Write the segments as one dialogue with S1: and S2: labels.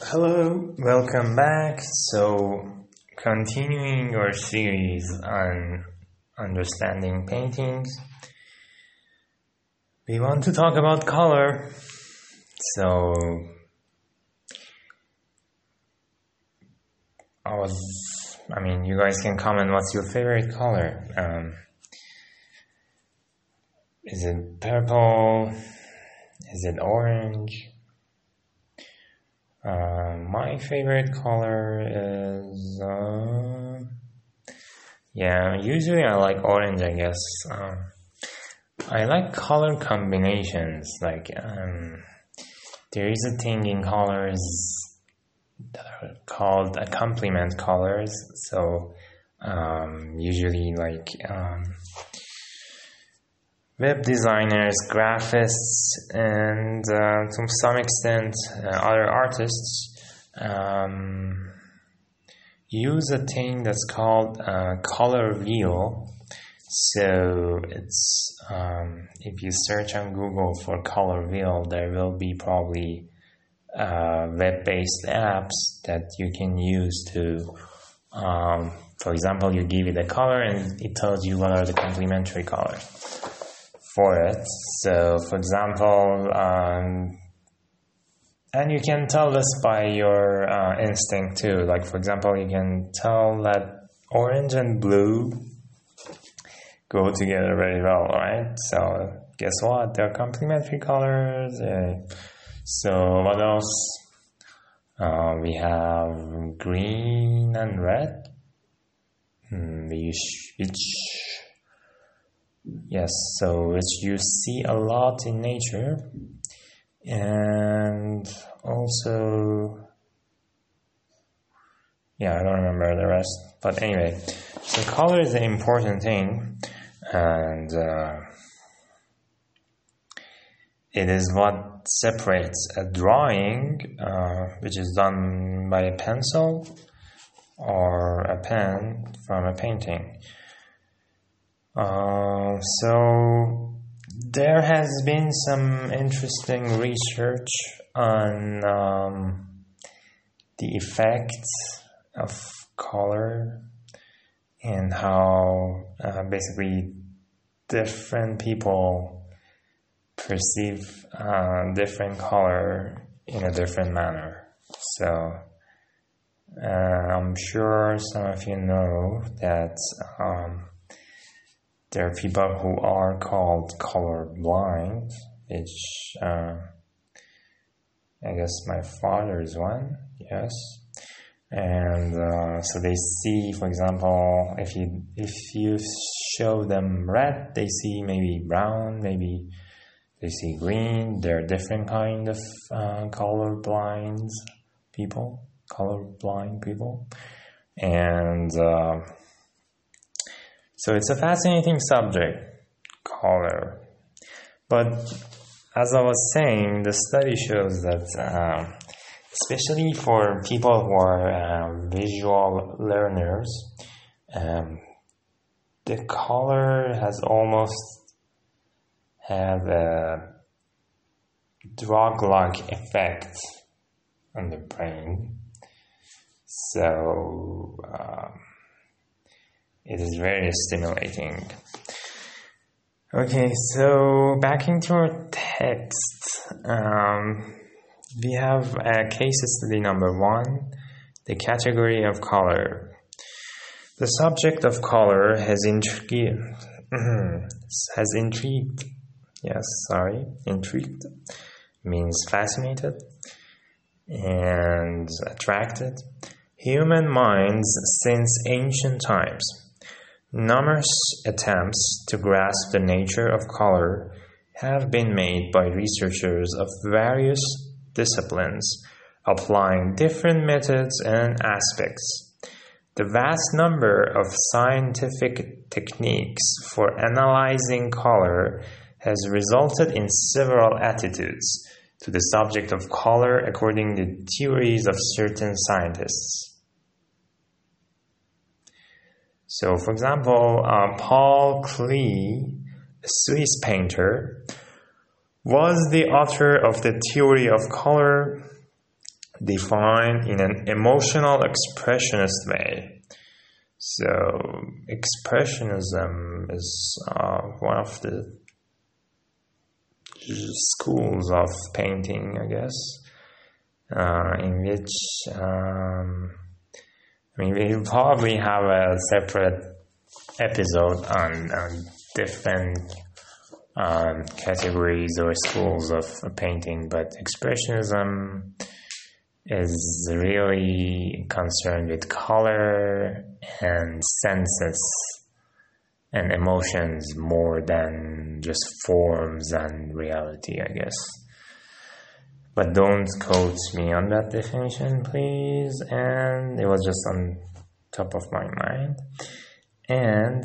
S1: Hello, welcome back. So, continuing our series on understanding paintings, we want to talk about color. So, I was, I mean, you guys can comment what's your favorite color. Um, is it purple? Is it orange? Uh, my favorite color is, uh, yeah, usually I like orange, I guess. Um, I like color combinations. Like, um, there is a thing in colors that are called a complement colors. So, um, usually, like, um, web designers, graphists, and uh, to some extent uh, other artists um, use a thing that's called uh, color wheel. So it's um, if you search on Google for color wheel, there will be probably uh, web-based apps that you can use to. Um, for example, you give it a color and it tells you what are the complementary colors for it. So, for example, um, and you can tell this by your uh, instinct too. Like, for example, you can tell that orange and blue go together very well, right? So, guess what? They're complementary colors. Uh, so, what else? Uh, we have green and red, hmm, which, which Yes, so which you see a lot in nature, and also, yeah, I don't remember the rest. But anyway, so color is an important thing, and uh, it is what separates a drawing, uh, which is done by a pencil or a pen, from a painting. Uh, so there has been some interesting research on um, the effects of color and how uh, basically different people perceive uh, different color in a different manner. So uh, I'm sure some of you know that um, there are people who are called colorblind, which uh, I guess my father is one, yes. And uh, so they see, for example, if you if you show them red, they see maybe brown, maybe they see green. There are different kind of uh, colorblind people, colorblind people, and uh, so it's a fascinating subject, color. But as I was saying, the study shows that, uh, especially for people who are uh, visual learners, um, the color has almost have a drug-like effect on the brain. So. Um, it is very stimulating. Okay, so back into our text. Um, we have a case study number one, the category of color. The subject of color has intrigued, has intrigued, yes, sorry, intrigued means fascinated and attracted human minds since ancient times. Numerous attempts to grasp the nature of color have been made by researchers of various disciplines, applying different methods and aspects. The vast number of scientific techniques for analyzing color has resulted in several attitudes to the subject of color according to theories of certain scientists. So, for example, uh, Paul Klee, a Swiss painter, was the author of the theory of color defined in an emotional expressionist way. So, expressionism is uh, one of the schools of painting, I guess, uh, in which um, I mean we'll probably have a separate episode on, on different um, categories or schools of painting, but expressionism is really concerned with color and senses and emotions more than just forms and reality, I guess. But don't quote me on that definition, please. And it was just on top of my mind. And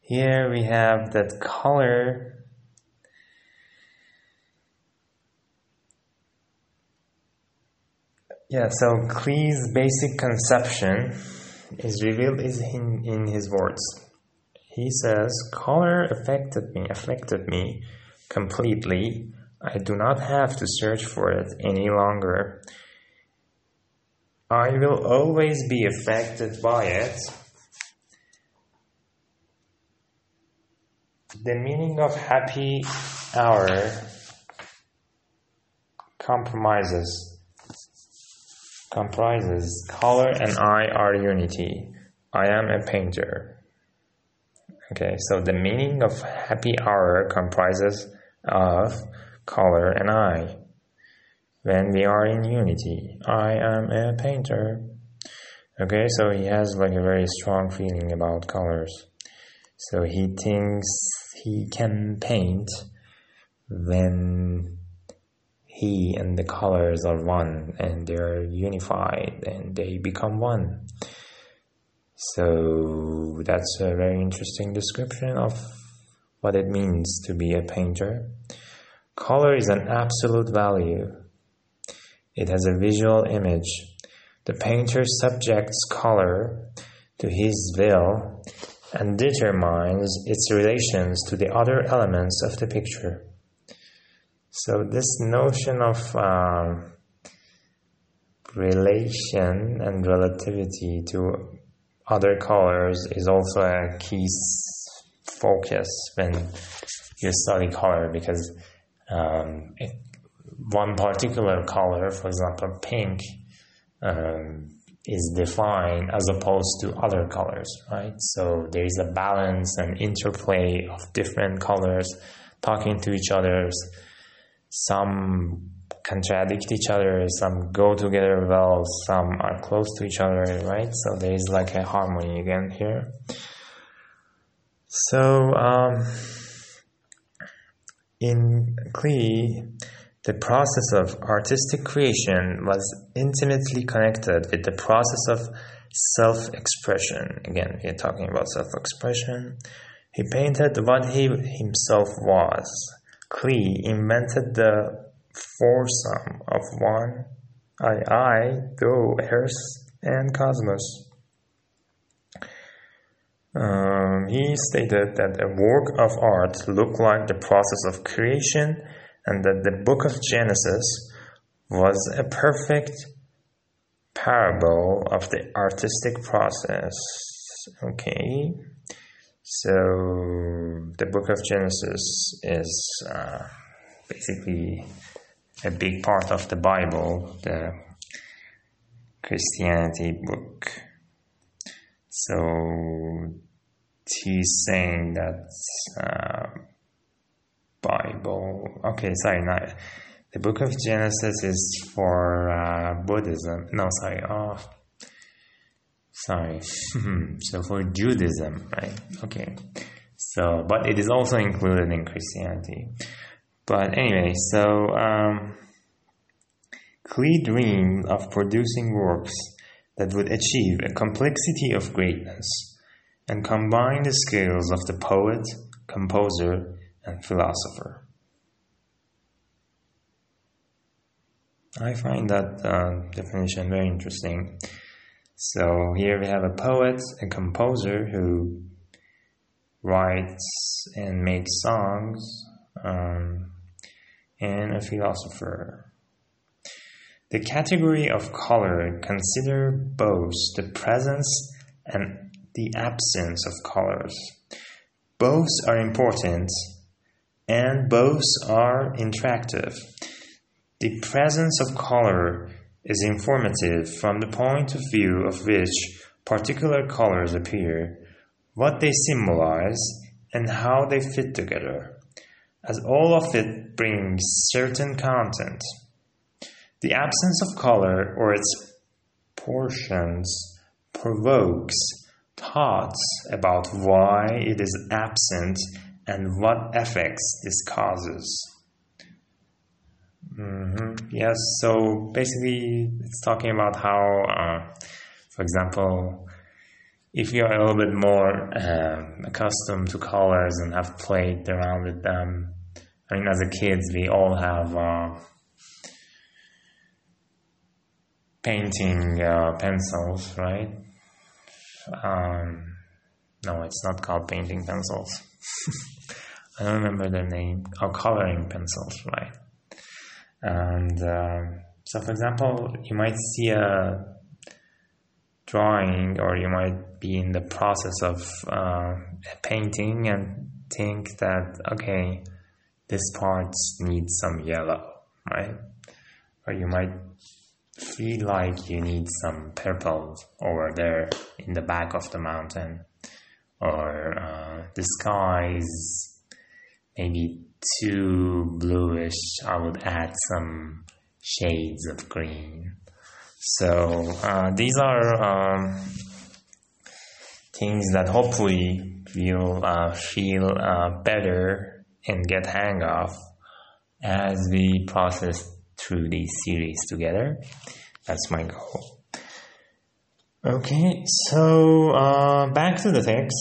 S1: here we have that color Yeah, so Klee's basic conception is revealed in, in his words. He says, Color affected me, affected me completely. I do not have to search for it any longer. I will always be affected by it. The meaning of happy hour compromises comprises color and I are unity. I am a painter. Okay, so the meaning of happy hour comprises of color and I. When we are in unity, I am a painter. Okay, so he has like a very strong feeling about colors. So he thinks he can paint when he and the colors are one and they're unified and they become one. So that's a very interesting description of what it means to be a painter. Color is an absolute value. It has a visual image. The painter subjects color to his will and determines its relations to the other elements of the picture. So this notion of uh, relation and relativity to other colors is also a key focus when you study color because um, one particular color, for example, pink, um, is defined as opposed to other colors, right? So there is a balance and interplay of different colors talking to each other. some contradict each other, some go together well, some are close to each other, right? So there is like a harmony again here. So um, in Klee, the process of artistic creation was intimately connected with the process of self expression. Again, we're talking about self expression. He painted what he himself was Klee invented the foursome of one, I, I, go, Earth, and Cosmos. Um, he stated that a work of art looked like the process of creation and that the book of Genesis was a perfect parable of the artistic process. Okay. So the book of Genesis is uh, basically a big part of the Bible, the Christianity book. So he's saying that uh, Bible. Okay, sorry, not the book of Genesis is for uh, Buddhism. No, sorry. Oh, Sorry. so for Judaism, right? Okay. So, but it is also included in Christianity. But anyway, so um, dreamed of producing works that would achieve a complexity of greatness and combine the skills of the poet, composer, and philosopher. I find that uh, definition very interesting. So here we have a poet, a composer who writes and makes songs, um, and a philosopher. The category of color consider both the presence and the absence of colors. Both are important and both are interactive. The presence of color is informative from the point of view of which particular colors appear, what they symbolize, and how they fit together, as all of it brings certain content. The absence of color or its portions provokes thoughts about why it is absent and what effects this causes. Mm-hmm. Yes, so basically, it's talking about how, uh, for example, if you're a little bit more um, accustomed to colors and have played around with them, I mean, as a kids, we all have uh, painting uh, pencils, right? Um, no, it's not called painting pencils. I don't remember the name. Oh, coloring pencils, right? And uh, so, for example, you might see a drawing or you might be in the process of uh, painting and think that, okay, this part needs some yellow, right? Or you might feel like you need some purple over there in the back of the mountain. Or uh, the sky is maybe too bluish, I would add some shades of green. So uh, these are um, things that hopefully you'll uh, feel uh, better and get hang of as we process through these series together. That's my goal. Okay, so uh, back to the text.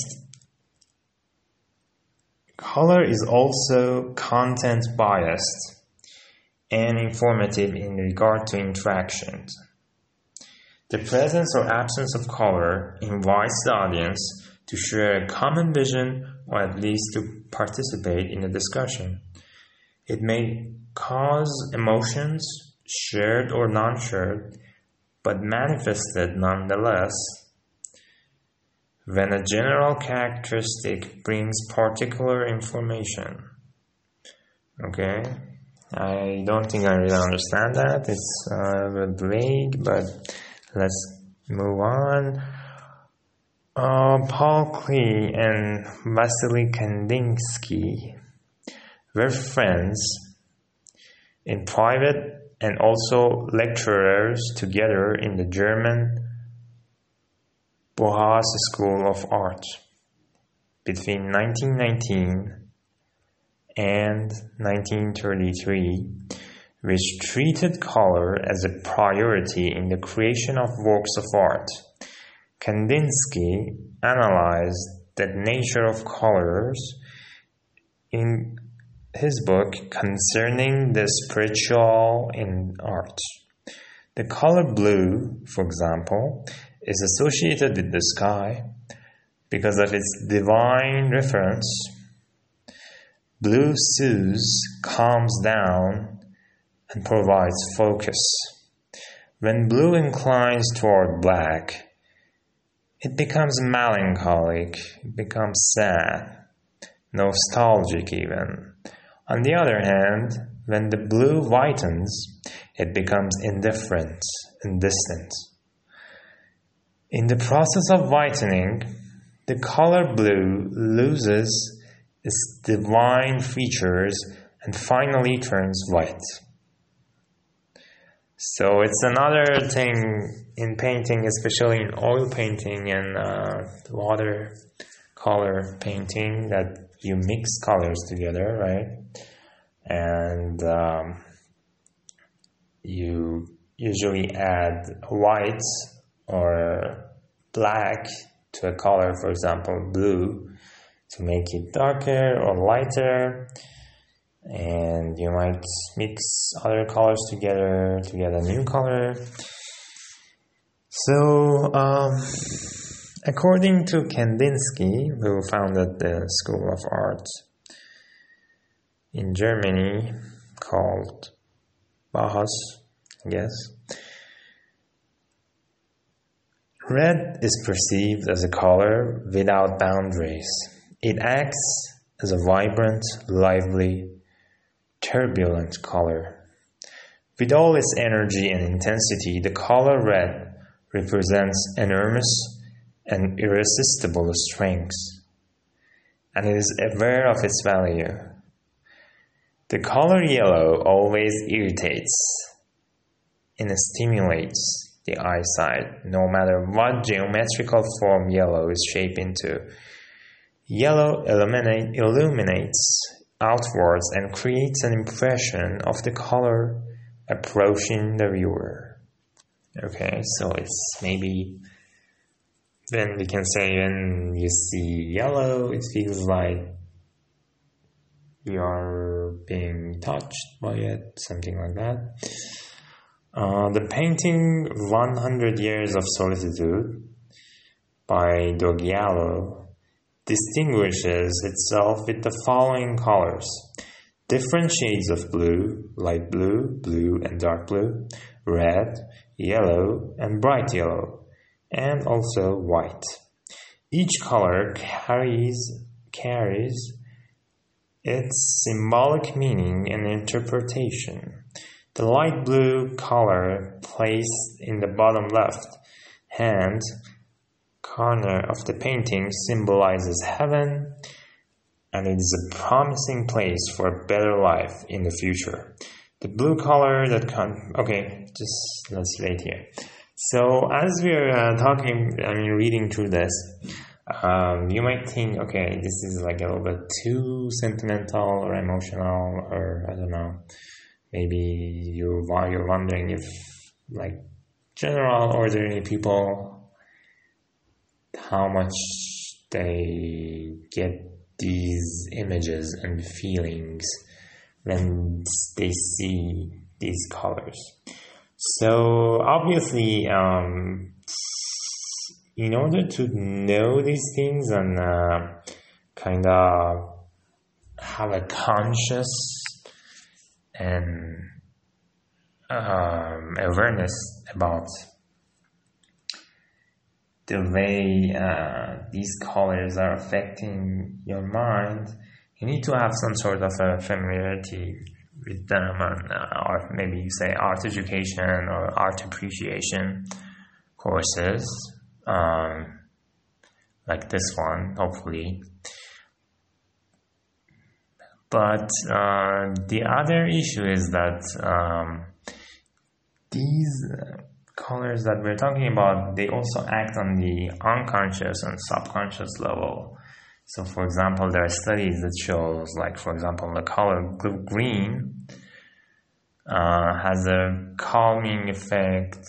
S1: Color is also content biased and informative in regard to interactions. The presence or absence of color invites the audience to share a common vision or at least to participate in a discussion. It may cause emotions, shared or non shared, but manifested nonetheless when a general characteristic brings particular information. Okay, I don't think I really understand that. It's uh, a bit vague, but let's move on. Uh, Paul Klee and Vasily Kandinsky were friends in private and also lecturers together in the German Bauhaus School of Art between 1919 and 1933, which treated color as a priority in the creation of works of art. Kandinsky analyzed the nature of colors in his book concerning the spiritual in art. The color blue, for example, is associated with the sky because of its divine reference. Blue soothes, calms down, and provides focus. When blue inclines toward black, it becomes melancholic, it becomes sad, nostalgic even. On the other hand, when the blue whitens, it becomes indifferent and distant. In the process of whitening, the color blue loses its divine features and finally turns white. So it's another thing in painting, especially in oil painting and uh, watercolor painting, that you mix colors together, right? And um, you usually add white or black to a color, for example, blue, to make it darker or lighter. And you might mix other colors together to get a new color. So, um, according to Kandinsky, who founded the School of Art in Germany called Bauhaus Yes. Red is perceived as a color without boundaries. It acts as a vibrant, lively, turbulent color. With all its energy and intensity, the color red represents enormous and irresistible strength, and it is aware of its value. The color yellow always irritates and stimulates the eyesight, no matter what geometrical form yellow is shaped into. Yellow illuminate, illuminates outwards and creates an impression of the color approaching the viewer. Okay, so it's maybe then we can say when you see yellow, it feels like you are being touched by it, something like that. Uh, the painting 100 Years of Solitude by Doggiello distinguishes itself with the following colors different shades of blue, light blue, blue and dark blue, red, yellow, and bright yellow, and also white. Each color carries carries its symbolic meaning and interpretation. The light blue color placed in the bottom left hand corner of the painting symbolizes heaven and it is a promising place for a better life in the future. The blue color that con okay, just let's wait here. So as we are uh, talking, I mean reading through this, um, you might think, okay, this is like a little bit too sentimental or emotional, or I don't know maybe you you're wondering if like general ordinary people how much they get these images and feelings when they see these colors so obviously um, in order to know these things and uh, kind of have a conscious and um, awareness about the way uh, these colors are affecting your mind, you need to have some sort of a familiarity with them, uh, or maybe you say art education or art appreciation courses, um, like this one, hopefully. But uh, the other issue is that um, these colors that we're talking about, they also act on the unconscious and subconscious level. So, for example, there are studies that shows, like, for example, the color green uh, has a calming effect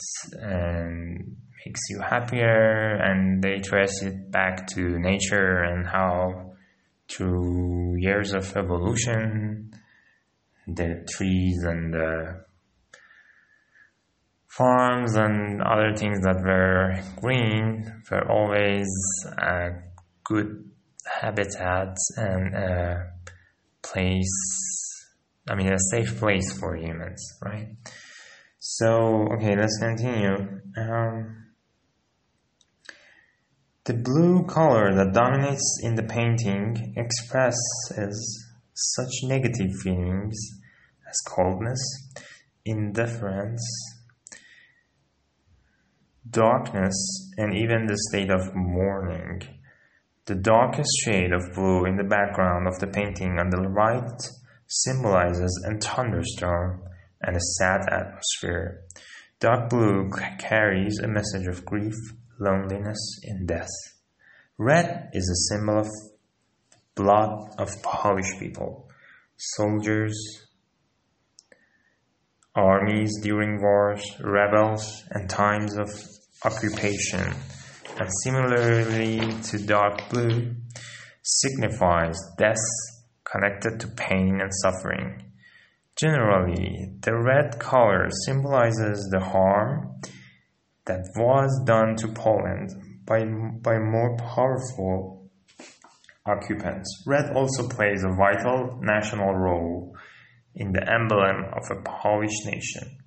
S1: and makes you happier, and they trace it back to nature and how through years of evolution, the trees and the farms and other things that were green were always a good habitat and a place, I mean, a safe place for humans, right? So, okay, let's continue. Um, the blue color that dominates in the painting expresses such negative feelings as coldness, indifference, darkness, and even the state of mourning. The darkest shade of blue in the background of the painting on the right symbolizes a thunderstorm and a sad atmosphere. Dark blue carries a message of grief, loneliness, and death. Red is a symbol of blood of Polish people, soldiers, armies during wars, rebels, and times of occupation, and similarly to dark blue, signifies death connected to pain and suffering. Generally, the red color symbolizes the harm that was done to Poland by, by more powerful occupants. Red also plays a vital national role in the emblem of a Polish nation.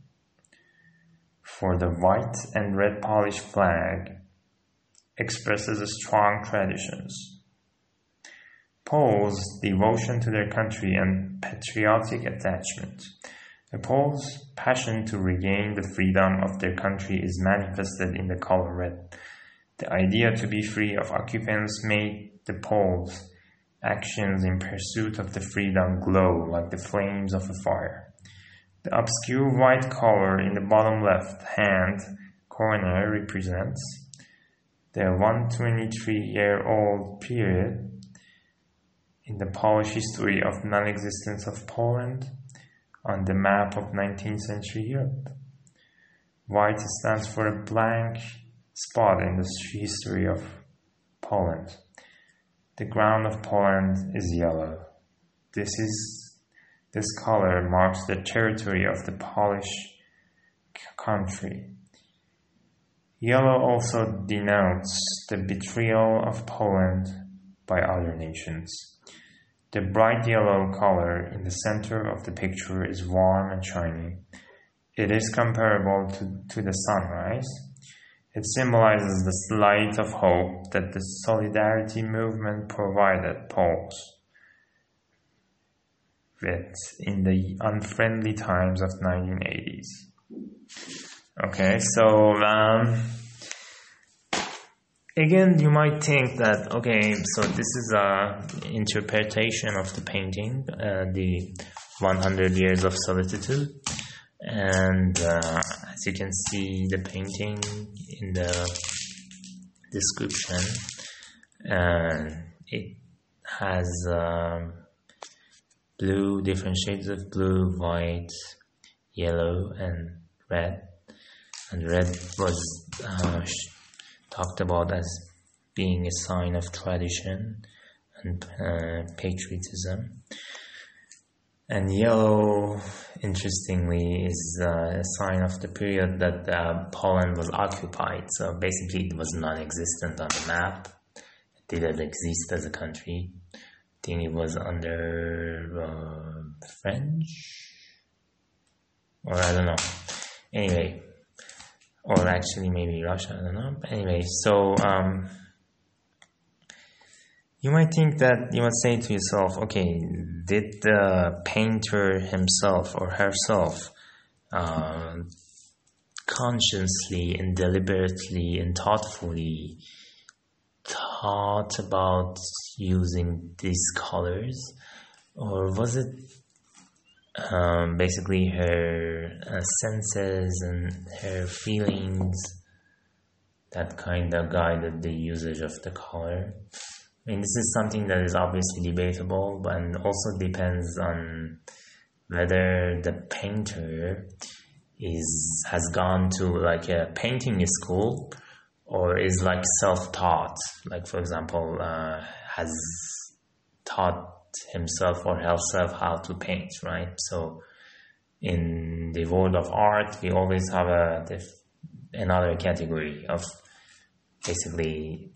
S1: for the white and red Polish flag expresses strong traditions. Poles' devotion to their country and patriotic attachment. The Poles' passion to regain the freedom of their country is manifested in the color red. The idea to be free of occupants made the Poles' actions in pursuit of the freedom glow like the flames of a fire. The obscure white color in the bottom left hand corner represents the 123 year old period in the Polish history of non-existence of Poland on the map of 19th century Europe. White stands for a blank spot in the history of Poland. The ground of Poland is yellow. This is this color marks the territory of the Polish country. Yellow also denotes the betrayal of Poland by other nations. The bright yellow color in the center of the picture is warm and shiny. It is comparable to, to the sunrise. It symbolizes the light of hope that the solidarity movement provided Poles with in the unfriendly times of 1980s. Okay, so um, again you might think that okay so this is a interpretation of the painting uh, the 100 years of solitude. And uh, as you can see the painting in the description and it has um, blue different shades of blue white yellow and red and red was uh, talked about as being a sign of tradition and uh, patriotism. And yellow, interestingly, is uh, a sign of the period that uh, Poland was occupied. So basically, it was non existent on the map. It didn't exist as a country. I think it was under uh, French, or I don't know. Anyway, or actually maybe Russia, I don't know. Anyway, so um, you might think that you might say to yourself, okay, did the painter himself or herself uh, consciously and deliberately and thoughtfully thought about using these colors, or was it um, basically her uh, senses and her feelings that kind of guided the usage of the color. I mean, this is something that is obviously debatable, but also depends on whether the painter is has gone to like a painting school or is like self-taught. Like for example, uh, has taught himself or herself how to paint, right? So in the world of art, we always have a another category of basically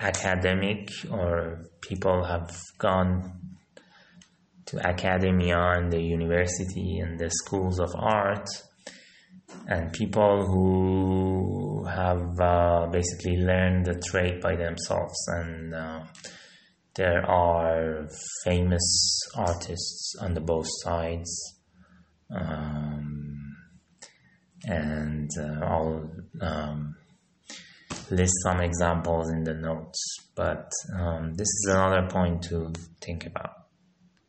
S1: academic or people have gone to academia and the university and the schools of art and people who have uh, basically learned the trade by themselves and uh, there are famous artists on the both sides, um, and uh, I'll um, list some examples in the notes. But um, this is another point to think about.